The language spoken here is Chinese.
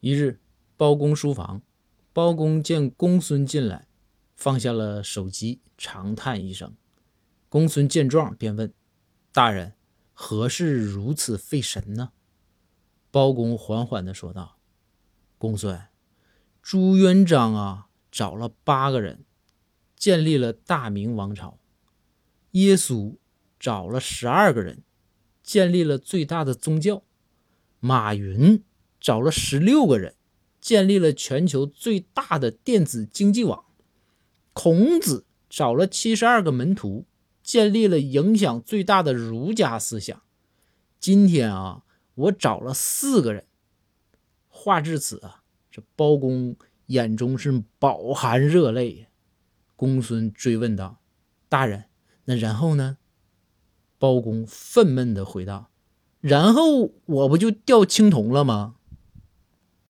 一日，包公书房，包公见公孙进来，放下了手机，长叹一声。公孙见状，便问：“大人，何事如此费神呢？”包公缓缓地说道：“公孙，朱元璋啊，找了八个人，建立了大明王朝；耶稣找了十二个人，建立了最大的宗教；马云。”找了十六个人，建立了全球最大的电子经济网。孔子找了七十二个门徒，建立了影响最大的儒家思想。今天啊，我找了四个人。话至此啊，这包公眼中是饱含热泪。公孙追问道：“大人，那然后呢？”包公愤懑地回道：“然后我不就掉青铜了吗？”